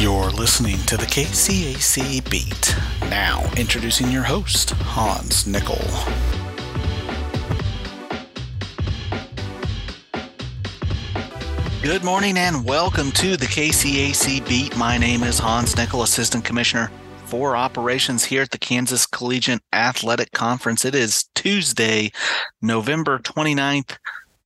You're listening to the KCAC Beat. Now, introducing your host, Hans Nickel. Good morning and welcome to the KCAC Beat. My name is Hans Nickel, Assistant Commissioner for Operations here at the Kansas Collegiate Athletic Conference. It is Tuesday, November 29th,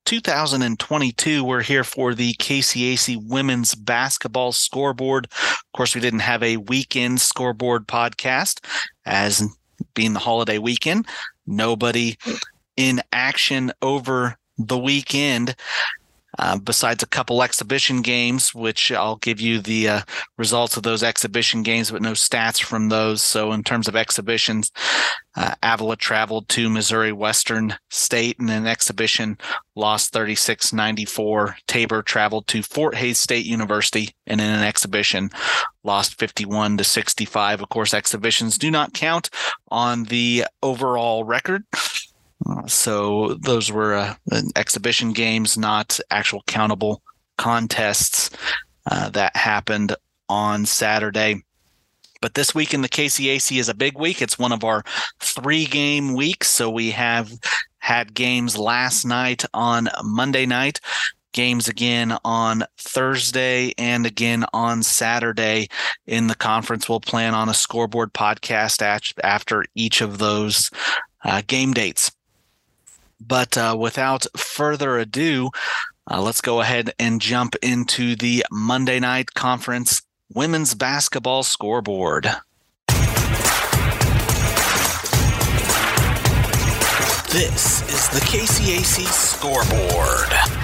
2022. We're here for the KCAC women's basketball scoreboard. Of course, we didn't have a weekend scoreboard podcast as being the holiday weekend. Nobody in action over the weekend. Uh, besides a couple exhibition games, which I'll give you the uh, results of those exhibition games, but no stats from those. So, in terms of exhibitions, uh, Avila traveled to Missouri Western State in an exhibition, lost 36 94. Tabor traveled to Fort Hays State University and in an exhibition, lost 51 to 65. Of course, exhibitions do not count on the overall record. So those were uh, exhibition games, not actual countable contests uh, that happened on Saturday. But this week in the KCAC is a big week. It's one of our three game weeks. So we have had games last night on Monday night, games again on Thursday, and again on Saturday in the conference. We'll plan on a scoreboard podcast after each of those uh, game dates. But uh, without further ado, uh, let's go ahead and jump into the Monday night conference women's basketball scoreboard. This is the KCAC scoreboard.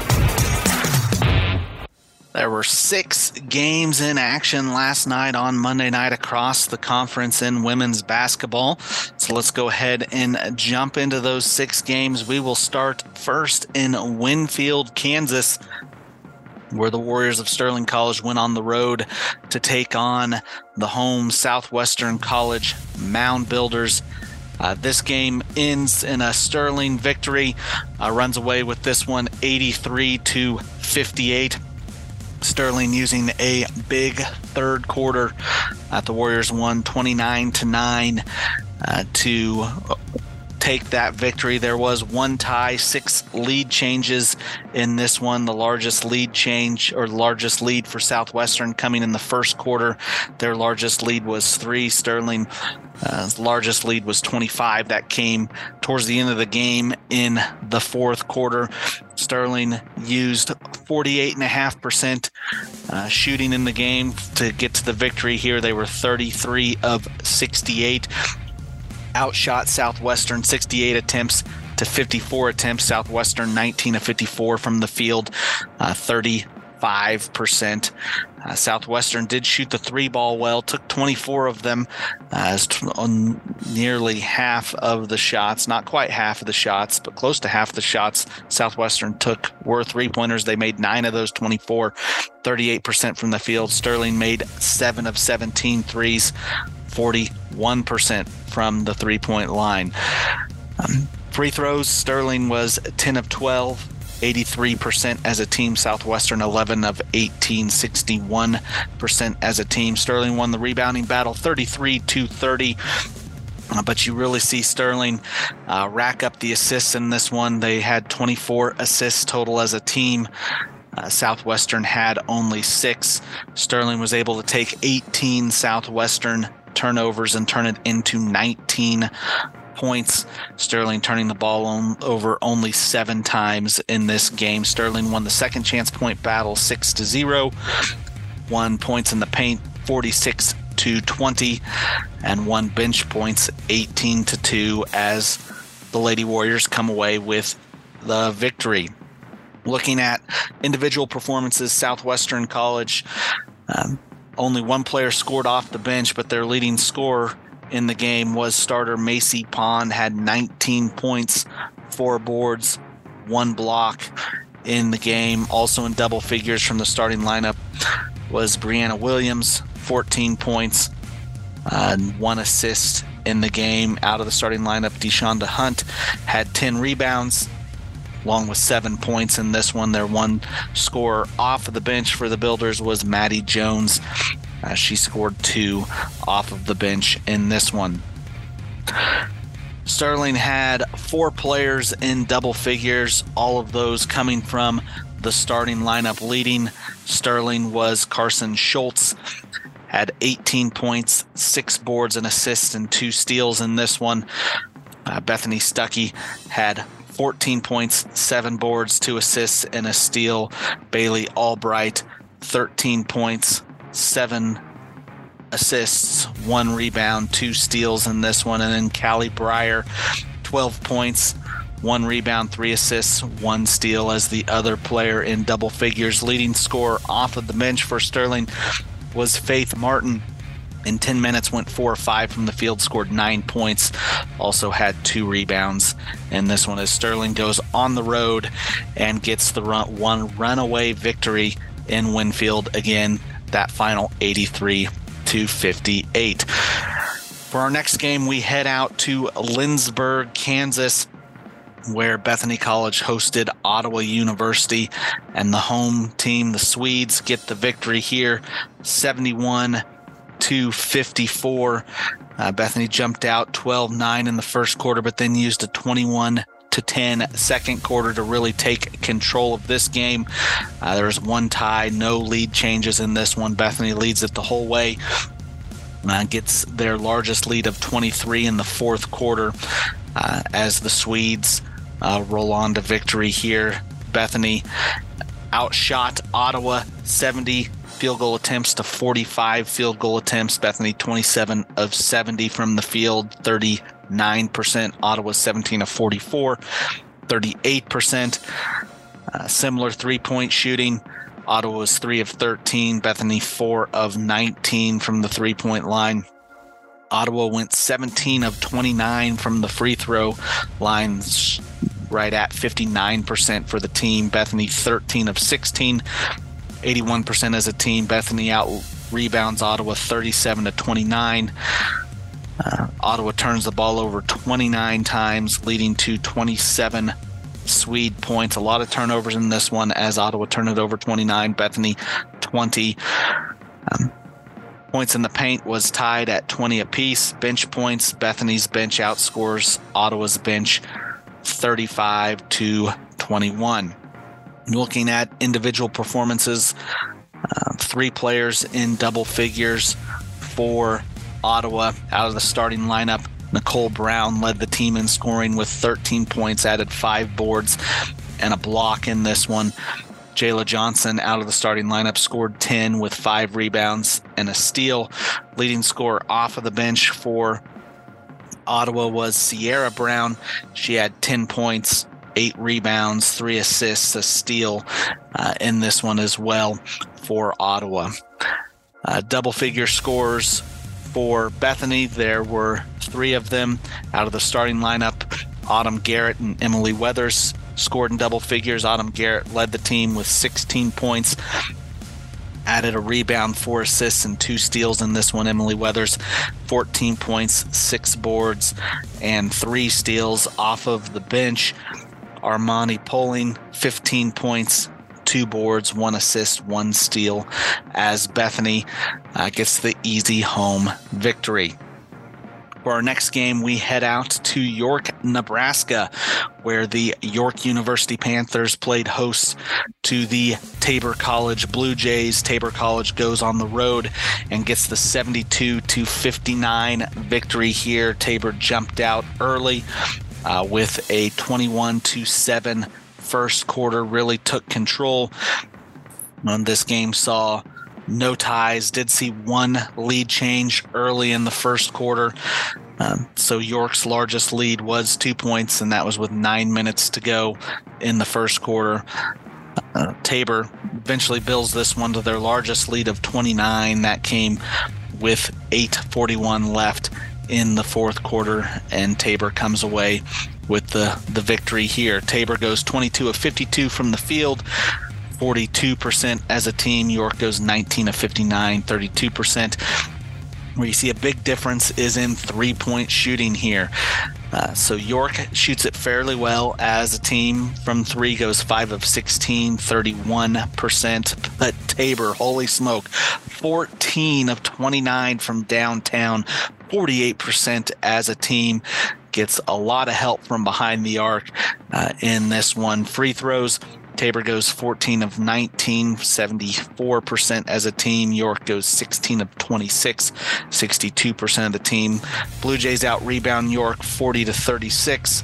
There were six games in action last night on Monday night across the conference in women's basketball. So let's go ahead and jump into those six games. We will start first in Winfield, Kansas where the Warriors of Sterling College went on the road to take on the home Southwestern College Mound Builders. Uh, this game ends in a Sterling victory, uh, runs away with this one 83 to 58. Sterling using a big third quarter. Uh, the Warriors won 29 to 9 uh, to take that victory. There was one tie, six lead changes in this one. The largest lead change or largest lead for Southwestern coming in the first quarter. Their largest lead was three. Sterling uh, largest lead was 25. That came towards the end of the game in the fourth quarter. Sterling used 48.5% uh, shooting in the game to get to the victory here. They were 33 of 68 outshot Southwestern 68 attempts to 54 attempts. Southwestern 19 of 54 from the field, uh, 35%. Uh, Southwestern did shoot the three ball well, took 24 of them, uh, on nearly half of the shots, not quite half of the shots, but close to half the shots Southwestern took were three pointers. They made nine of those 24, 38% from the field. Sterling made seven of 17 threes, 41% from the three point line. Um, free throws, Sterling was 10 of 12. 83% as a team. Southwestern 11 of 18, 61% as a team. Sterling won the rebounding battle 33 to 30. Uh, but you really see Sterling uh, rack up the assists in this one. They had 24 assists total as a team. Uh, Southwestern had only six. Sterling was able to take 18 Southwestern turnovers and turn it into 19 points. Sterling turning the ball on, over only seven times in this game. Sterling won the second chance point battle 6 to 0, won points in the paint 46 to 20, and won bench points 18 to 2 as the Lady Warriors come away with the victory. Looking at individual performances, Southwestern College. Um, only one player scored off the bench, but their leading scorer in the game was starter Macy Pond, had 19 points, four boards, one block in the game. Also in double figures from the starting lineup was Brianna Williams, 14 points, uh, one assist in the game. Out of the starting lineup, Deshonda Hunt had 10 rebounds, along with seven points in this one. Their one scorer off of the bench for the Builders was Maddie Jones, Uh, she scored two off of the bench in this one. Sterling had four players in double figures, all of those coming from the starting lineup. Leading Sterling was Carson Schultz, had 18 points, six boards and assists, and two steals in this one. Uh, Bethany Stuckey had 14 points, seven boards, two assists, and a steal. Bailey Albright, 13 points, seven assists, one rebound, two steals in this one. And then Callie Breyer, 12 points, one rebound, three assists, one steal as the other player in double figures. Leading scorer off of the bench for Sterling was Faith Martin. In 10 minutes, went four or five from the field, scored nine points, also had two rebounds. And this one as Sterling goes on the road and gets the run, one runaway victory in Winfield. Again, that final 83 to 58. For our next game, we head out to Lindsborg, Kansas where Bethany College hosted Ottawa University, and the home team, the Swedes, get the victory here 71 to 54. Uh, Bethany jumped out 12 9 in the first quarter, but then used a 21 to 10 second quarter to really take control of this game. Uh, there was one tie, no lead changes in this one. Bethany leads it the whole way. Uh, gets their largest lead of 23 in the fourth quarter uh, as the Swedes uh, roll on to victory here. Bethany outshot Ottawa 70 field goal attempts to 45 field goal attempts. Bethany 27 of 70 from the field, 39%. Ottawa 17 of 44, 38%. Uh, similar three point shooting. Ottawa was 3 of 13, Bethany 4 of 19 from the three point line. Ottawa went 17 of 29 from the free throw line, right at 59% for the team. Bethany 13 of 16, 81% as a team. Bethany out rebounds Ottawa 37 to 29. Uh, Ottawa turns the ball over 29 times, leading to 27 Swede points. A lot of turnovers in this one as Ottawa turned it over 29, Bethany 20. Um, points in the paint was tied at 20 apiece. Bench points, Bethany's bench outscores Ottawa's bench 35 to 21. Looking at individual performances, uh, three players in double figures for Ottawa out of the starting lineup. Nicole Brown led the team in scoring with 13 points, added five boards and a block in this one. Jayla Johnson out of the starting lineup scored 10 with five rebounds and a steal. Leading scorer off of the bench for Ottawa was Sierra Brown. She had 10 points, eight rebounds, three assists, a steal uh, in this one as well for Ottawa. Uh, double figure scores for Bethany. There were three of them out of the starting lineup. Autumn Garrett and Emily Weathers scored in double figures. Autumn Garrett led the team with 16 points added a rebound, four assists, and two steals in this one. Emily Weathers, 14 points, six boards, and three steals off of the bench. Armani Poling, 15 points, two boards, one assist, one steal, as Bethany uh, gets the easy home victory. For our next game, we head out to York, Nebraska, where the York University Panthers played host to the Tabor College Blue Jays. Tabor College goes on the road and gets the 72 to 59 victory here. Tabor jumped out early uh, with a 21 to 7 first quarter, really took control. And this game saw no ties. Did see one lead change early in the first quarter. Um, so York's largest lead was two points, and that was with nine minutes to go in the first quarter. Uh, Tabor eventually builds this one to their largest lead of 29. That came with 8:41 left in the fourth quarter, and Tabor comes away with the the victory here. Tabor goes 22 of 52 from the field. 42% as a team. York goes 19 of 59, 32%. Where you see a big difference is in three point shooting here. Uh, so York shoots it fairly well as a team. From three goes five of 16, 31%. But Tabor, holy smoke, 14 of 29 from downtown, 48% as a team. Gets a lot of help from behind the arc uh, in this one. Free throws, Tabor goes 14 of 19, 74% as a team. York goes 16 of 26, 62% of the team. Blue Jays out rebound York 40 to 36.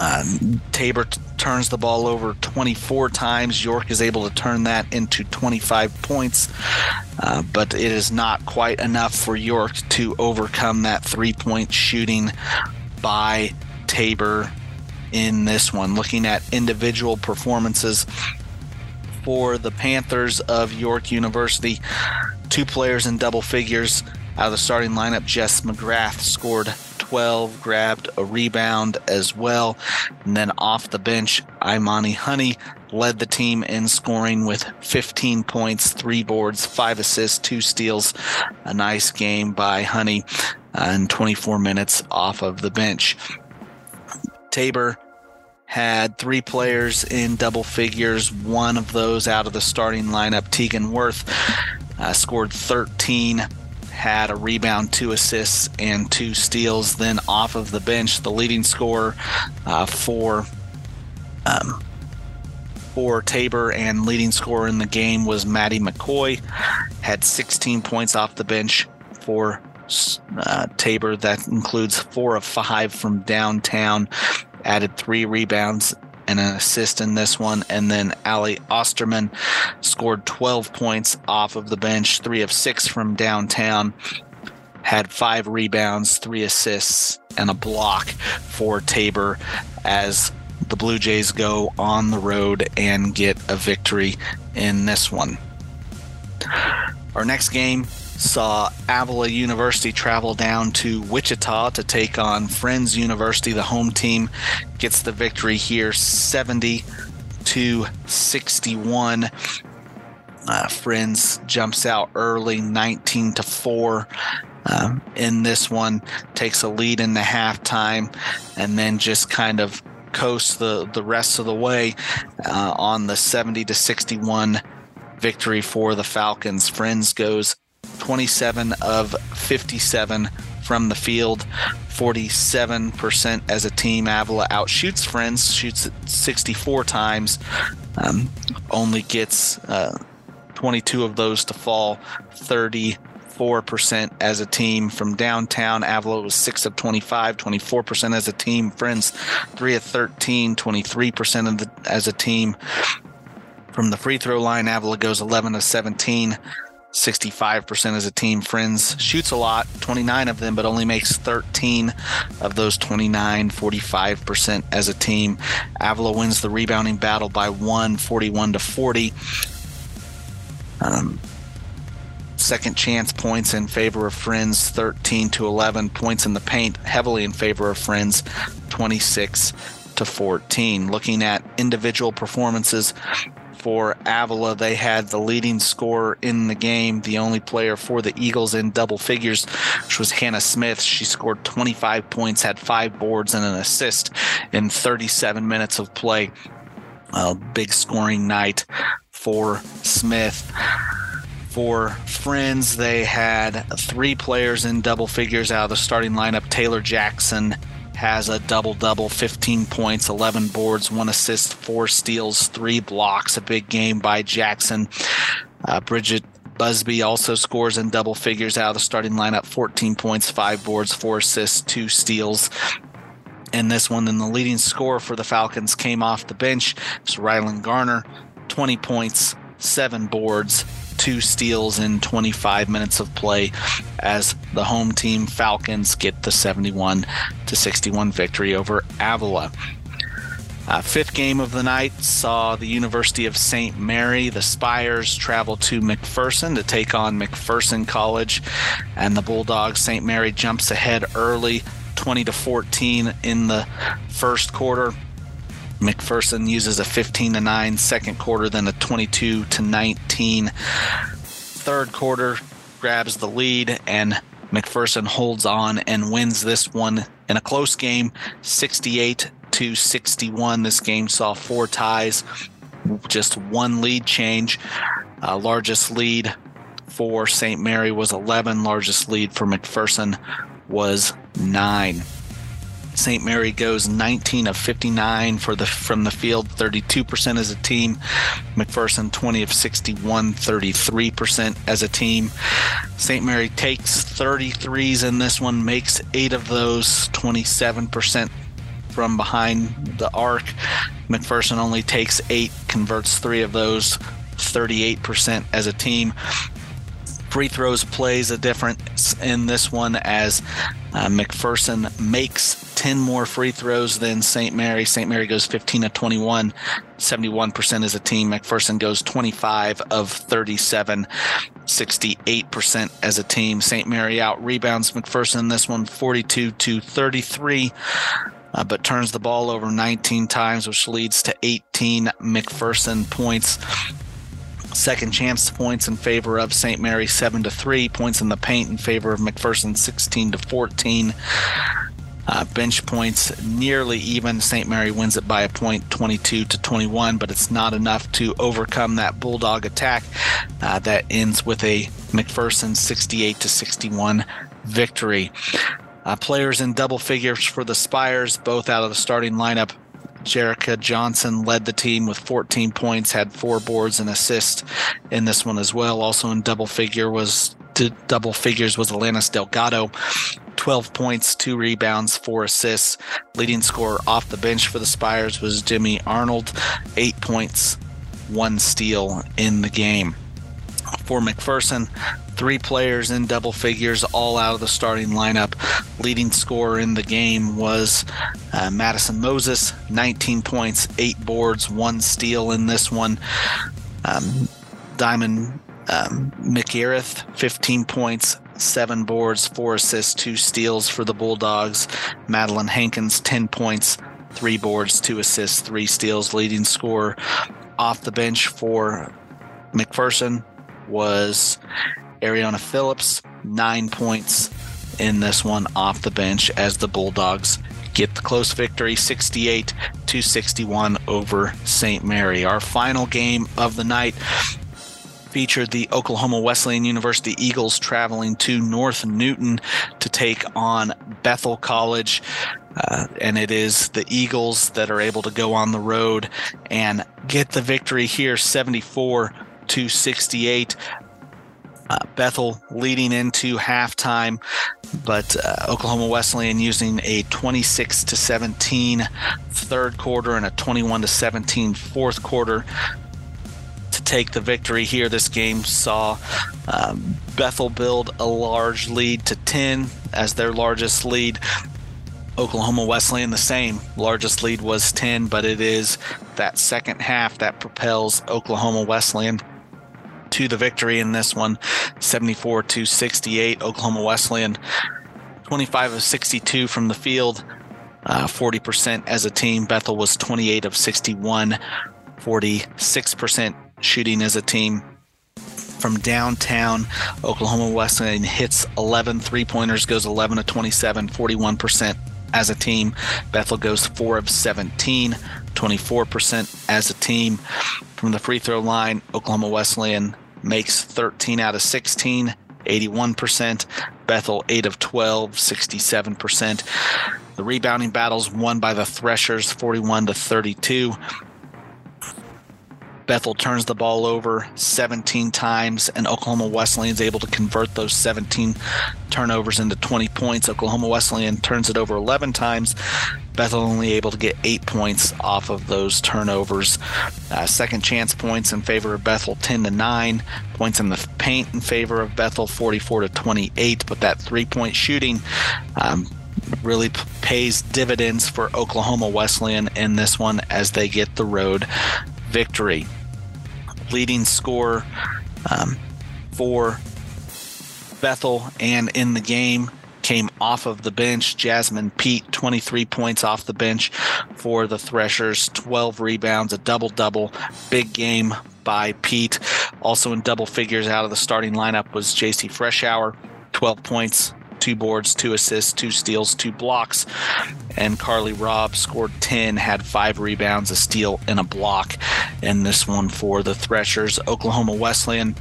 Um, Tabor t- turns the ball over 24 times. York is able to turn that into 25 points, uh, but it is not quite enough for York to overcome that three point shooting by Tabor in this one. Looking at individual performances for the Panthers of York University, two players in double figures out of the starting lineup. Jess McGrath scored 12, grabbed a rebound as well. And then off the bench, Imani Honey led the team in scoring with 15 points, three boards, five assists, two steals. A nice game by Honey uh, in 24 minutes off of the bench. Tabor had three players in double figures. One of those out of the starting lineup, Tegan Worth, uh, scored 13, had a rebound, two assists, and two steals. Then off of the bench, the leading scorer uh, for. Um, for Tabor and leading scorer in the game was Maddie McCoy, had 16 points off the bench for uh, Tabor. That includes four of five from downtown added three rebounds and an assist in this one. And then Ali Osterman scored 12 points off of the bench, three of six from downtown, had five rebounds, three assists, and a block for Tabor as the Blue Jays go on the road and get a victory in this one. Our next game saw Avila University travel down to Wichita to take on Friends University. The home team gets the victory here 70 to 61. Uh, Friends jumps out early 19 to 4. Um, in this one, takes a lead in the halftime, and then just kind of coasts the, the rest of the way uh, on the 70 to 61 victory for the Falcons. Friends goes 27 of 57 from the field, 47% as a team. Avila outshoots Friends, shoots it 64 times, um, only gets uh, 22 of those to fall, 34% as a team. From downtown, Avila was 6 of 25, 24% as a team. Friends, 3 of 13, 23% of the, as a team. From the free throw line, Avila goes 11 of 17. 65% as a team. Friends shoots a lot, 29 of them, but only makes 13 of those 29, 45% as a team. Avila wins the rebounding battle by one, 41 to 40. Um, second chance points in favor of Friends, 13 to 11. Points in the paint, heavily in favor of Friends, 26 to 14. Looking at individual performances, for Avila. They had the leading scorer in the game, the only player for the Eagles in double figures, which was Hannah Smith. She scored 25 points, had five boards, and an assist in 37 minutes of play. A big scoring night for Smith. For Friends, they had three players in double figures out of the starting lineup Taylor Jackson, has a double double 15 points, 11 boards, one assist, four steals, three blocks. A big game by Jackson. Uh, Bridget Busby also scores in double figures out of the starting lineup 14 points, five boards, four assists, two steals. In this one, then the leading scorer for the Falcons came off the bench. It's Rylan Garner, 20 points, seven boards, two steals in 25 minutes of play as the home team Falcons get the 71 to 61 victory over Avila. Uh, fifth game of the night saw the University of St. Mary, the Spires, travel to McPherson to take on McPherson College, and the Bulldogs. St. Mary jumps ahead early, 20 to 14 in the first quarter. McPherson uses a 15 to 9 second quarter, then a 22 to 19 third quarter, grabs the lead, and McPherson holds on and wins this one in a close game, 68 to 61. This game saw four ties, just one lead change. Uh, largest lead for St. Mary was 11. Largest lead for McPherson was 9. St. Mary goes 19 of 59 for the from the field, 32% as a team. McPherson 20 of 61, 33% as a team. St. Mary takes 33s in this one, makes 8 of those, 27% from behind the arc. McPherson only takes 8, converts 3 of those, 38% as a team free throws plays a difference in this one as uh, McPherson makes 10 more free throws than St. Mary. St. Mary goes 15 of 21, 71% as a team. McPherson goes 25 of 37, 68% as a team. St. Mary out rebounds McPherson this one 42 to 33. Uh, but turns the ball over 19 times, which leads to 18 McPherson points. Second chance points in favor of St. Mary, seven to three. Points in the paint in favor of McPherson, 16 to 14. Uh, bench points nearly even. St. Mary wins it by a point, 22 to 21, but it's not enough to overcome that Bulldog attack uh, that ends with a McPherson 68 to 61 victory. Uh, players in double figures for the Spires, both out of the starting lineup. Jerica Johnson led the team with 14 points, had four boards and assists in this one as well. Also in double figure was double figures was Alanis Delgado, 12 points, two rebounds, four assists. Leading scorer off the bench for the Spires was Jimmy Arnold, eight points, one steal in the game. For McPherson, three players in double figures, all out of the starting lineup. Leading scorer in the game was uh, Madison Moses, 19 points, eight boards, one steal in this one. Um, Diamond um, McGareth, 15 points, seven boards, four assists, two steals for the Bulldogs. Madeline Hankins, 10 points, three boards, two assists, three steals. Leading scorer off the bench for McPherson was Ariana Phillips, nine points in this one off the bench as the Bulldogs get the close victory 68 to 61 over St. Mary. Our final game of the night featured the Oklahoma Wesleyan University Eagles traveling to North Newton to take on Bethel College. Uh, and it is the Eagles that are able to go on the road and get the victory here 74 to 68. Uh, Bethel leading into halftime, but uh, Oklahoma Wesleyan using a 26 to 17 third quarter and a 21 to 17 fourth quarter to take the victory here. This game saw um, Bethel build a large lead to 10 as their largest lead. Oklahoma Wesleyan the same. Largest lead was 10, but it is that second half that propels Oklahoma Wesleyan to the victory in this one 74 to 68. Oklahoma Wesleyan 25 of 62 from the field, uh, 40% as a team. Bethel was 28 of 61, 46% shooting as a team. From downtown, Oklahoma Wesleyan hits 11 three pointers, goes 11 to 27, 41% as a team. Bethel goes 4 of 17, 24% as a team. From the free throw line, Oklahoma Wesleyan makes 13 out of 16, 81%. Bethel 8 of 12, 67%. The rebounding battles won by the Threshers 41 to 32. Bethel turns the ball over 17 times, and Oklahoma Wesleyan is able to convert those 17 turnovers into 20 points. Oklahoma Wesleyan turns it over 11 times. Bethel only able to get eight points off of those turnovers. Uh, second chance points in favor of Bethel 10 to 9. Points in the paint in favor of Bethel 44 to 28. But that three point shooting um, really pays dividends for Oklahoma Wesleyan in this one as they get the road victory leading score um, for Bethel and in the game came off of the bench. Jasmine Pete, 23 points off the bench for the Threshers, 12 rebounds, a double double. Big game by Pete. Also in double figures out of the starting lineup was JC Freshour, 12 points, two boards, two assists, two steals, two blocks. And Carly Robb scored 10, had five rebounds, a steal, and a block. And this one for the Threshers. Oklahoma Wesleyan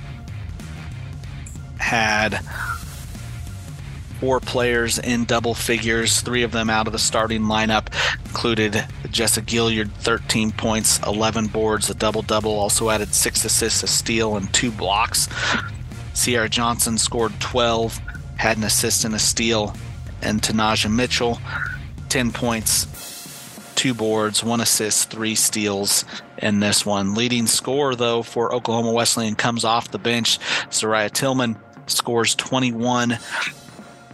had four players in double figures, three of them out of the starting lineup, included Jessica Gilliard, 13 points, 11 boards, a double double, also added six assists, a steal, and two blocks. Sierra Johnson scored 12, had an assist and a steal, and Tanaja Mitchell, 10 points, two boards, one assist, three steals in this one. Leading scorer, though, for Oklahoma Wesleyan comes off the bench. Soraya Tillman scores 21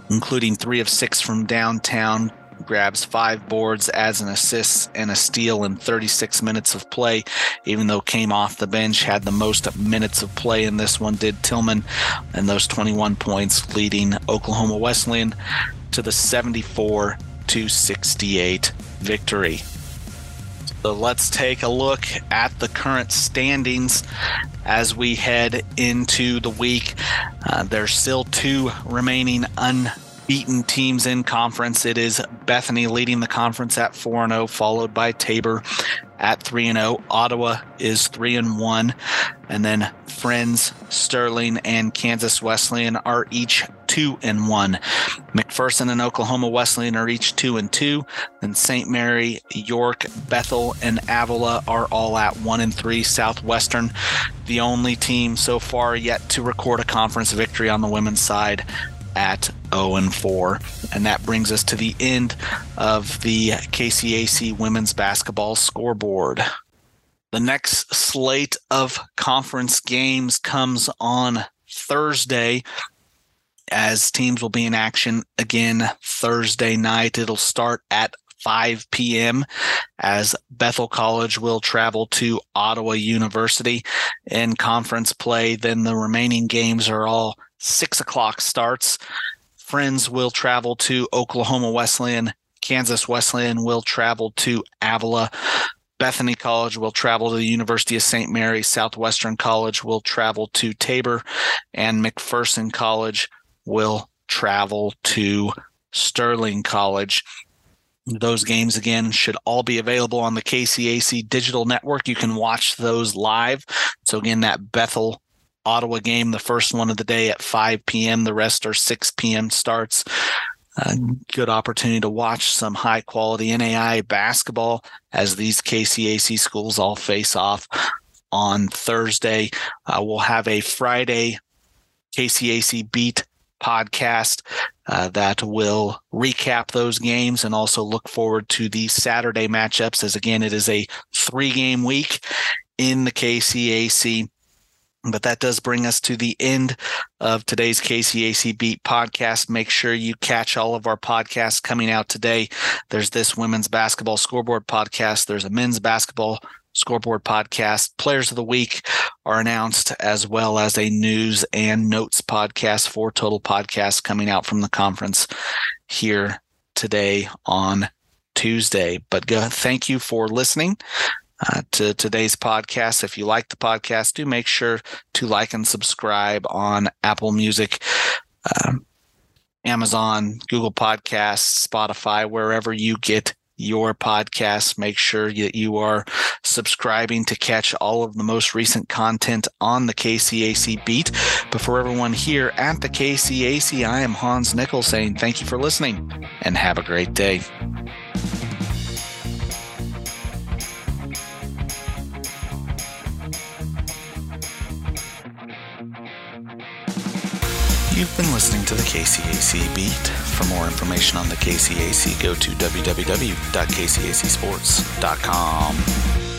including three of six from downtown. Grabs five boards, adds an assist and a steal in 36 minutes of play, even though came off the bench, had the most minutes of play in this one, did Tillman, and those 21 points leading Oklahoma Wesleyan to the 74 to 68 victory. So let's take a look at the current standings as we head into the week. Uh, there's still two remaining unbeaten teams in conference. It is Bethany leading the conference at 4 0, followed by Tabor at 3 and 0. Ottawa is 3 and 1. And then Friends, Sterling, and Kansas Wesleyan are each 2 and 1. McPherson and Oklahoma Wesleyan are each 2 and 2. Then St. Mary, York, Bethel, and Avila are all at 1 and 3. Southwestern, the only team so far yet to record a conference victory on the women's side at 0 and 4. And that brings us to the end of the KCAC women's basketball scoreboard. The next slate of conference games comes on Thursday as teams will be in action again Thursday night. It'll start at 5 p.m. as Bethel College will travel to Ottawa University in conference play. Then the remaining games are all six o'clock starts. Friends will travel to Oklahoma Wesleyan. Kansas Wesleyan will travel to Avila. Bethany College will travel to the University of St. Mary. Southwestern College will travel to Tabor. And McPherson College will travel to Sterling College. Those games again should all be available on the KCAC digital network. You can watch those live. So again, that Bethel Ottawa game, the first one of the day at 5 p.m. The rest are 6 p.m. starts. A good opportunity to watch some high quality NAIA basketball as these KCAC schools all face off on Thursday. Uh, we'll have a Friday KCAC beat podcast uh, that will recap those games and also look forward to the Saturday matchups as again it is a three game week in the KCAC but that does bring us to the end of today's KCAC Beat podcast. Make sure you catch all of our podcasts coming out today. There's this women's basketball scoreboard podcast, there's a men's basketball scoreboard podcast. Players of the week are announced, as well as a news and notes podcast, four total podcasts coming out from the conference here today on Tuesday. But go, thank you for listening uh, to today's podcast. If you like the podcast, do make sure to like and subscribe on Apple Music, um, Amazon, Google Podcasts, Spotify, wherever you get your podcasts. Make sure that you are subscribing to catch all of the most recent content on the KCAC beat. But for everyone here at the KCAC, I am Hans Nickel saying thank you for listening and have a great day. You've been listening to the KCAC Beat. For more information on the KCAC, go to www.kcacsports.com.